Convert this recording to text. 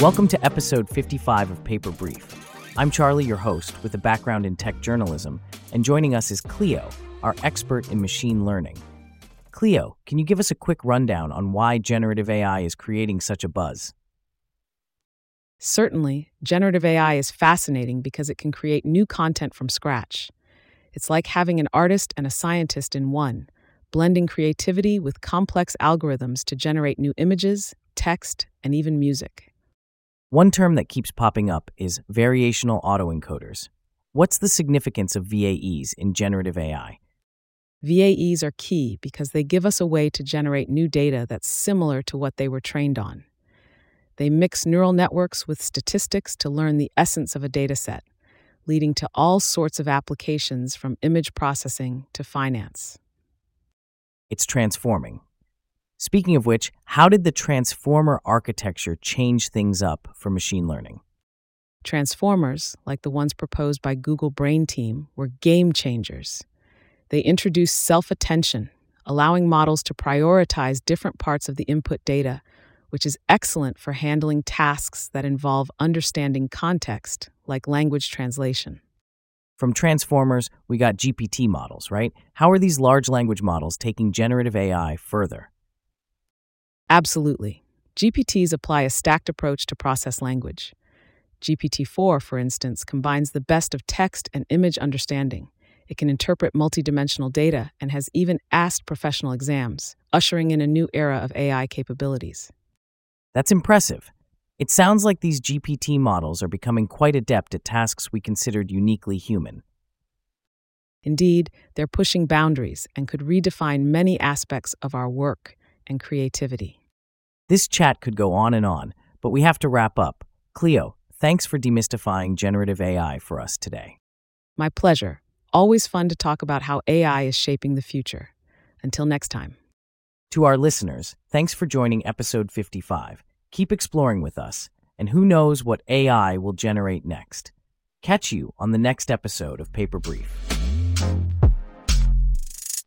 Welcome to episode 55 of Paper Brief. I'm Charlie, your host, with a background in tech journalism, and joining us is Cleo, our expert in machine learning. Cleo, can you give us a quick rundown on why generative AI is creating such a buzz? Certainly, generative AI is fascinating because it can create new content from scratch. It's like having an artist and a scientist in one, blending creativity with complex algorithms to generate new images, text, and even music. One term that keeps popping up is variational autoencoders. What's the significance of VAEs in generative AI? VAEs are key because they give us a way to generate new data that's similar to what they were trained on. They mix neural networks with statistics to learn the essence of a dataset, leading to all sorts of applications from image processing to finance. It's transforming. Speaking of which, how did the transformer architecture change things up for machine learning? Transformers, like the ones proposed by Google Brain Team, were game changers. They introduced self attention, allowing models to prioritize different parts of the input data, which is excellent for handling tasks that involve understanding context, like language translation. From transformers, we got GPT models, right? How are these large language models taking generative AI further? Absolutely. GPTs apply a stacked approach to process language. GPT 4, for instance, combines the best of text and image understanding. It can interpret multidimensional data and has even asked professional exams, ushering in a new era of AI capabilities. That's impressive. It sounds like these GPT models are becoming quite adept at tasks we considered uniquely human. Indeed, they're pushing boundaries and could redefine many aspects of our work and creativity. This chat could go on and on, but we have to wrap up. Cleo, thanks for demystifying generative AI for us today. My pleasure. Always fun to talk about how AI is shaping the future. Until next time. To our listeners, thanks for joining episode 55. Keep exploring with us, and who knows what AI will generate next. Catch you on the next episode of Paper Brief.